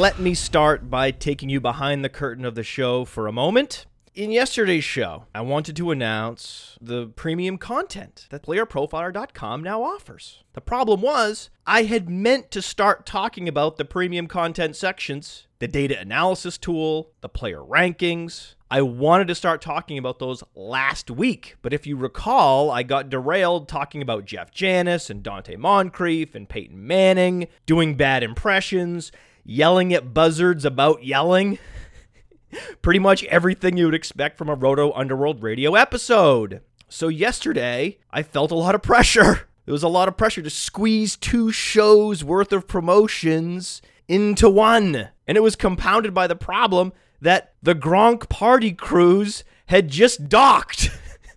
let me start by taking you behind the curtain of the show for a moment. In yesterday's show, I wanted to announce the premium content that playerprofiler.com now offers. The problem was, I had meant to start talking about the premium content sections, the data analysis tool, the player rankings. I wanted to start talking about those last week, but if you recall, I got derailed talking about Jeff Janis and Donte Moncrief and Peyton Manning, doing bad impressions, yelling at buzzards about yelling. Pretty much everything you would expect from a Roto Underworld radio episode. So, yesterday, I felt a lot of pressure. There was a lot of pressure to squeeze two shows worth of promotions into one. And it was compounded by the problem that the Gronk party cruise had just docked.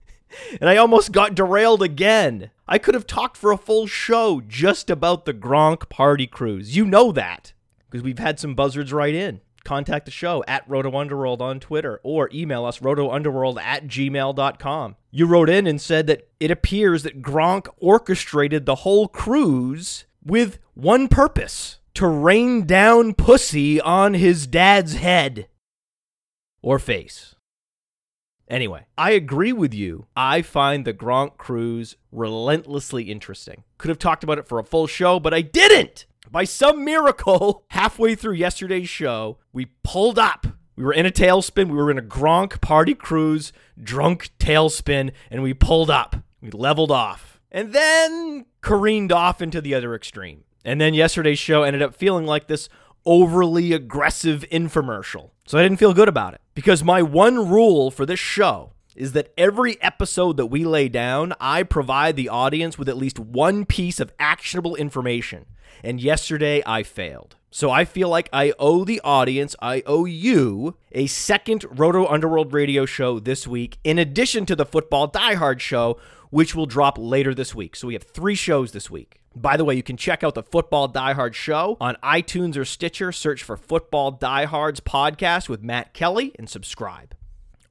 and I almost got derailed again. I could have talked for a full show just about the Gronk party cruise. You know that because we've had some buzzards right in contact the show at Roto Underworld on Twitter or email us rotounderworld at gmail.com. You wrote in and said that it appears that Gronk orchestrated the whole cruise with one purpose to rain down pussy on his dad's head or face. Anyway, I agree with you. I find the Gronk cruise relentlessly interesting. Could have talked about it for a full show, but I didn't. By some miracle, halfway through yesterday's show, we pulled up. We were in a tailspin. We were in a Gronk party cruise, drunk tailspin, and we pulled up. We leveled off. And then careened off into the other extreme. And then yesterday's show ended up feeling like this overly aggressive infomercial. So I didn't feel good about it. Because my one rule for this show is that every episode that we lay down, I provide the audience with at least one piece of actionable information. And yesterday I failed. So I feel like I owe the audience, I owe you a second Roto Underworld radio show this week, in addition to the Football Die Hard show, which will drop later this week. So we have three shows this week. By the way, you can check out the Football Die Hard show on iTunes or Stitcher. Search for Football Die Hard's podcast with Matt Kelly and subscribe.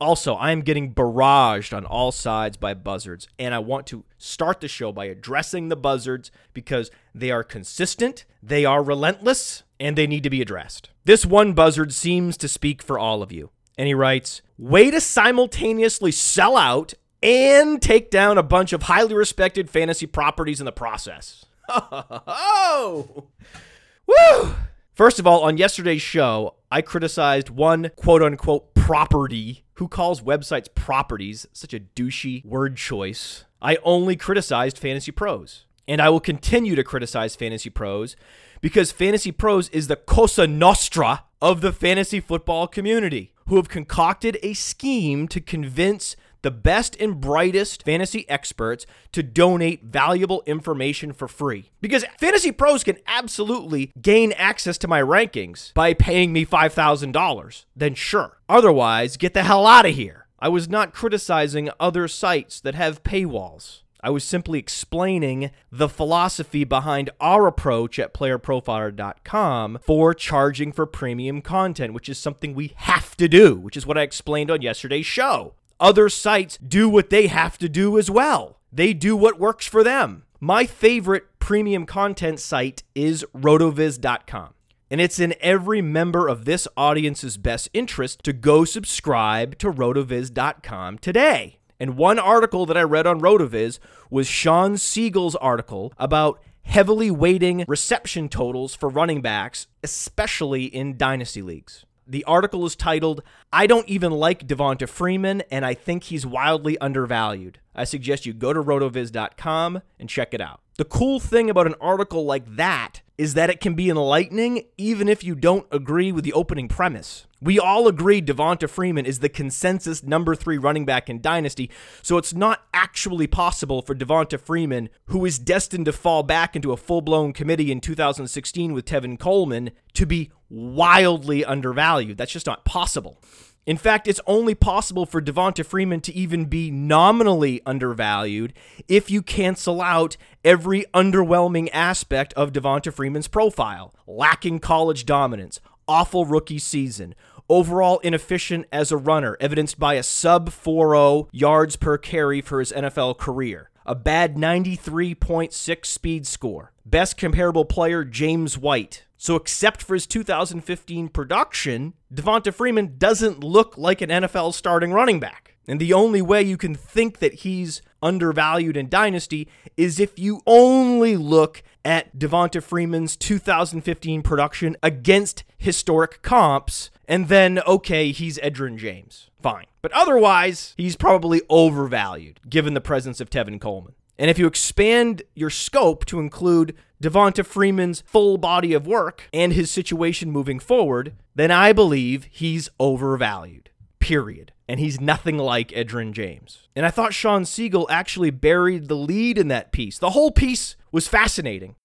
Also, I am getting barraged on all sides by buzzards, and I want to start the show by addressing the buzzards because they are consistent, they are relentless, and they need to be addressed. This one buzzard seems to speak for all of you. And he writes, Way to simultaneously sell out and take down a bunch of highly respected fantasy properties in the process. Oh, woo! First of all, on yesterday's show, I criticized one quote unquote property. Who calls websites properties? Such a douchey word choice. I only criticized Fantasy Pros. And I will continue to criticize Fantasy Pros because Fantasy Pros is the Cosa Nostra of the fantasy football community who have concocted a scheme to convince the best and brightest fantasy experts to donate valuable information for free. Because Fantasy Pros can absolutely gain access to my rankings by paying me $5,000. Then sure. Otherwise, get the hell out of here. I was not criticizing other sites that have paywalls. I was simply explaining the philosophy behind our approach at playerprofiler.com for charging for premium content, which is something we have to do, which is what I explained on yesterday's show other sites do what they have to do as well. They do what works for them. My favorite premium content site is rotoviz.com. And it's in every member of this audience's best interest to go subscribe to rotoviz.com today. And one article that I read on Rotoviz was Shawn Siegele's article about heavily weighting reception totals for running backs, especially in dynasty leagues. The article is titled, I don't even like Devonta Freeman, and I think he's wildly undervalued. I suggest you go to rotoviz.com and check it out. The cool thing about an article like that is that it can be enlightening even if you don't agree with the opening premise. We all agree Devonta Freeman is the consensus number three running back in Dynasty, so it's not actually possible for Devonta Freeman, who is destined to fall back into a full blown committee in 2016 with Tevin Coleman, to be wildly undervalued. That's just not possible. In fact, it's only possible for Devonta Freeman to even be nominally undervalued if you cancel out every underwhelming aspect of Devonta Freeman's profile lacking college dominance, awful rookie season, overall inefficient as a runner, evidenced by a sub 40 yards per carry for his NFL career, a bad 93.6 speed score, best comparable player James White, So, except for his 2015 production, Devonta Freeman doesn't look like an NFL starting running back. And the only way you can think that he's undervalued in Dynasty is if you only look at Devonta Freeman's 2015 production against historic comps, and then, okay, he's Edgerrin James. Fine. But otherwise, he's probably overvalued given the presence of Tevin Coleman. And if you expand your scope to include Devonta Freeman's full body of work and his situation moving forward, then I believe he's overvalued. Period. And he's nothing like Edgerrin James. And I thought Shawn Siegele actually buried the lead in that piece. The whole piece was fascinating.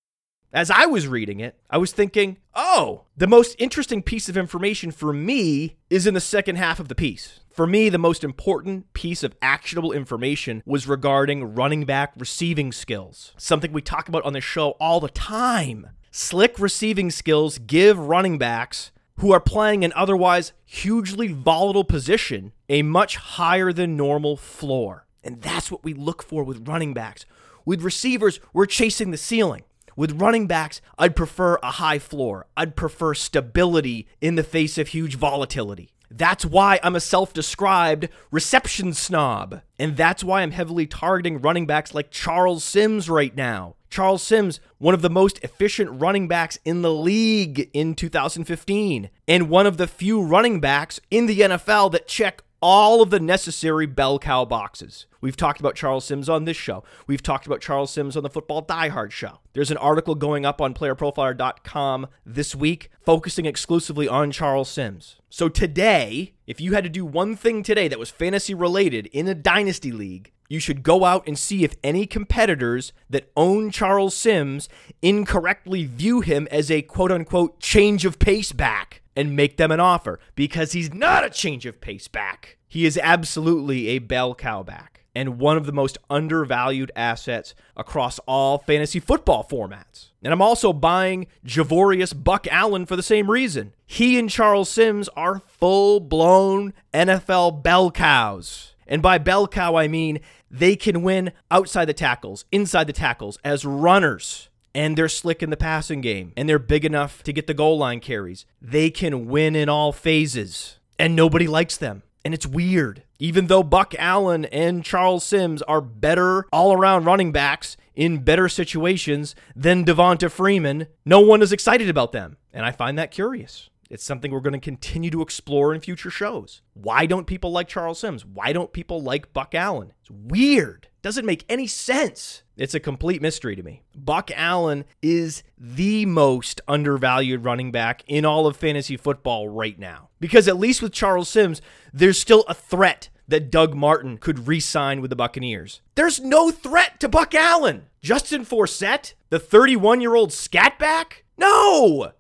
As I was reading it, I was thinking, oh, the most interesting piece of information for me is in the second half of the piece. For me, the most important piece of actionable information was regarding running back receiving skills, something we talk about on the show all the time. Slick receiving skills give running backs who are playing an otherwise hugely volatile position a much higher than normal floor. And that's what we look for with running backs. With receivers, we're chasing the ceiling. With running backs, I'd prefer a high floor. I'd prefer stability in the face of huge volatility. That's why I'm a self described reception snob. And that's why I'm heavily targeting running backs like Charles Sims right now. Charles Sims, one of the most efficient running backs in the league in 2015, and one of the few running backs in the NFL that check all of the necessary bell cow boxes. We've talked about Charles Sims on this show. We've talked about Charles Sims on the Football Diehard show. There's an article going up on playerprofiler.com this week focusing exclusively on Charles Sims. So today, if you had to do one thing today that was fantasy related in a dynasty league, you should go out and see if any competitors that own Charles Sims incorrectly view him as a quote unquote change of pace back and make them an offer because he's not a change of pace back. He is absolutely a bell cow back and one of the most undervalued assets across all fantasy football formats. And I'm also buying Javorius Buck Allen for the same reason. He and Charles Sims are full blown NFL bell cows. And by bell cow, I mean they can win outside the tackles, inside the tackles, as runners and they're slick in the passing game and they're big enough to get the goal line carries. They can win in all phases and nobody likes them. And it's weird. Even though Buck Allen and Charles Sims are better all around running backs in better situations than Devonta Freeman, no one is excited about them. And I find that curious. It's something we're going to continue to explore in future shows. Why don't people like Charles Sims? Why don't people like Buck Allen? It's weird. Doesn't make any sense. It's a complete mystery to me. Buck Allen is the most undervalued running back in all of fantasy football right now. Because at least with Charles Sims, there's still a threat that Doug Martin could re sign with the Buccaneers. There's no threat to Buck Allen. Justin Forsett, the 31 year old scatback? No!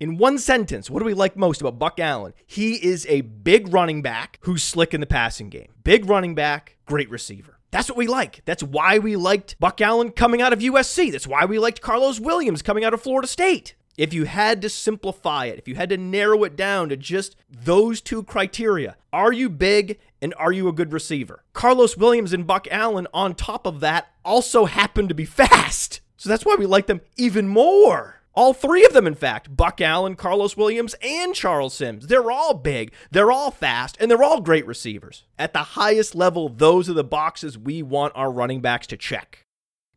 In one sentence, what do we like most about Buck Allen? He is a big running back who's slick in the passing game. Big running back, great receiver. That's what we like. That's why we liked Buck Allen coming out of USC. That's why we liked Carlos Williams coming out of Florida State. If you had to simplify it, if you had to narrow it down to just those two criteria, are you big and are you a good receiver? Carlos Williams and Buck Allen, on top of that, also happen to be fast. So that's why we like them even more. All three of them, in fact Buck Allen, Carlos Williams, and Charles Sims. They're all big, they're all fast, and they're all great receivers. At the highest level, those are the boxes we want our running backs to check.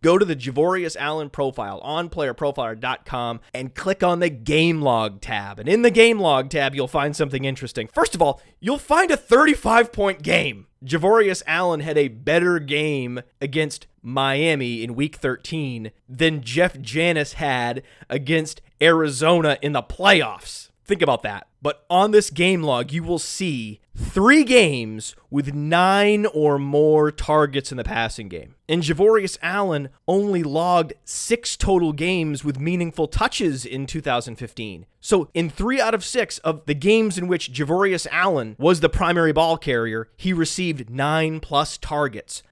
Go to the Javorius Allen profile on playerprofiler.com and click on the game log tab. And in the game log tab, you'll find something interesting. First of all, you'll find a 35 point game. Javorius Allen had a better game against Miami in week 13 than Jeff Janis had against Arizona in the playoffs. Think about that. But on this game log, you will see three games with nine or more targets in the passing game. And Javorius Allen only logged six total games with meaningful touches in 2015. So, in three out of six of the games in which Javorius Allen was the primary ball carrier, he received nine plus targets.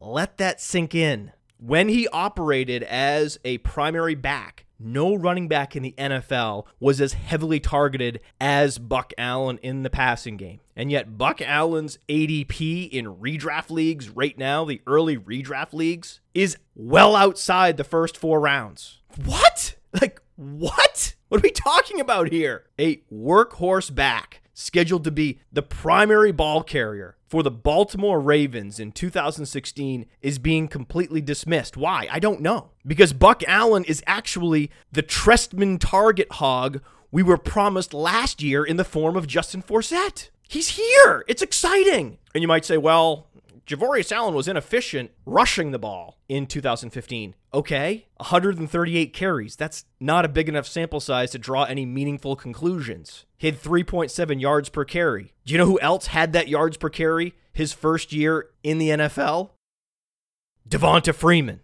Let that sink in. When he operated as a primary back, no running back in the NFL was as heavily targeted as Buck Allen in the passing game. And yet, Buck Allen's ADP in redraft leagues right now, the early redraft leagues, is well outside the first four rounds. What? Like, What? What are we talking about here? A workhorse back scheduled to be the primary ball carrier for the Baltimore Ravens in 2016 is being completely dismissed. Why? I don't know. Because Buck Allen is actually the Trestman target hog we were promised last year in the form of Justin Forsett. He's here. It's exciting. And you might say, well, Javorius Allen was inefficient rushing the ball in 2015. Okay, 138 carries. That's not a big enough sample size to draw any meaningful conclusions. Had 3.7 yards per carry. Do you know who else had that yards per carry his first year in the NFL? Devonta Freeman.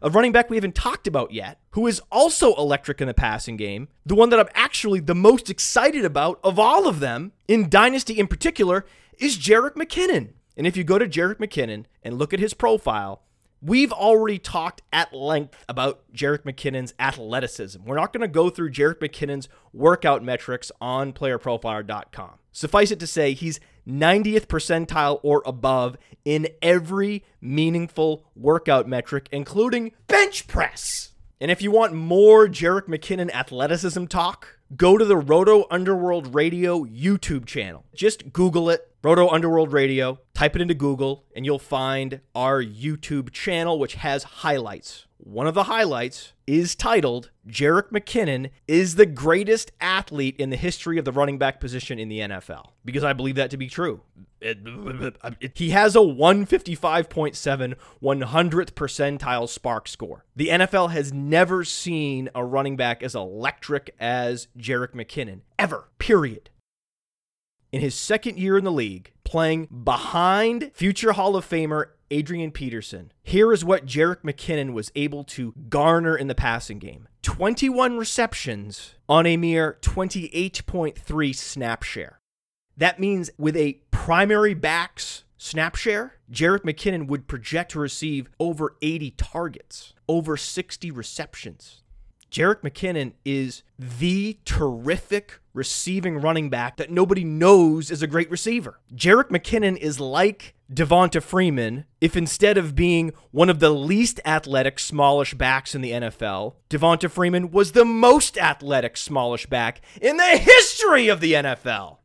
A running back we haven't talked about yet, who is also electric in the passing game, the one that I'm actually the most excited about of all of them, in Dynasty in particular, is Jerick McKinnon. And if you go to Jerick McKinnon and look at his profile, we've already talked at length about Jerick McKinnon's athleticism. We're not going to go through Jerick McKinnon's workout metrics on playerprofiler.com. Suffice it to say, he's 90th percentile or above in every meaningful workout metric, including bench press. And if you want more Jerick McKinnon athleticism talk, go to the Roto Underworld Radio YouTube channel. Just Google it, Roto Underworld Radio, type it into Google, and you'll find our YouTube channel, which has highlights. One of the highlights is titled Jerick McKinnon is the greatest athlete in the history of the running back position in the NFL. Because I believe that to be true. It, it, he has a 155.7 100th percentile SPARQ score. The NFL has never seen a running back as electric as Jerick McKinnon, ever, period in his second year in the league, playing behind future Hall of Famer Adrian Peterson. Here is what Jerick McKinnon was able to garner in the passing game 21 receptions on a mere 28.3 snap share. That means with a primary backs snap share, Jerick McKinnon would project to receive over 80 targets, over 60 receptions. Jerick McKinnon is the terrific receiving running back that nobody knows is a great receiver. Jerick McKinnon is like Devonta Freeman if instead of being one of the least athletic smallish backs in the NFL, Devonta Freeman was the most athletic smallish back in the history of the NFL.